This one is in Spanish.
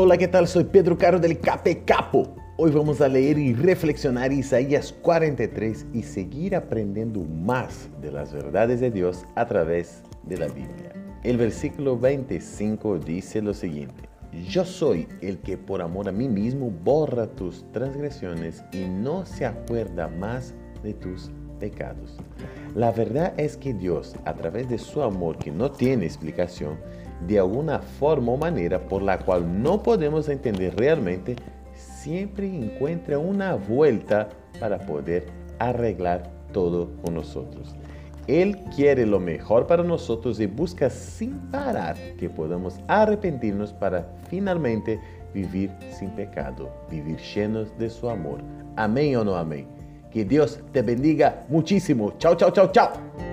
Hola, ¿qué tal? Soy Pedro Caro del Cape Capo. Hoy vamos a leer y reflexionar Isaías 43 y seguir aprendiendo más de las verdades de Dios a través de la Biblia. El versículo 25 dice lo siguiente. Yo soy el que por amor a mí mismo borra tus transgresiones y no se acuerda más de tus pecados. La verdad es que Dios, a través de su amor que no tiene explicación, de alguna forma o manera por la cual no podemos entender realmente, siempre encuentra una vuelta para poder arreglar todo con nosotros. Él quiere lo mejor para nosotros y busca sin parar que podamos arrepentirnos para finalmente vivir sin pecado, vivir llenos de su amor. Amén o no amén. Que Dios te bendiga muchísimo. Chao, chao, chao, chao.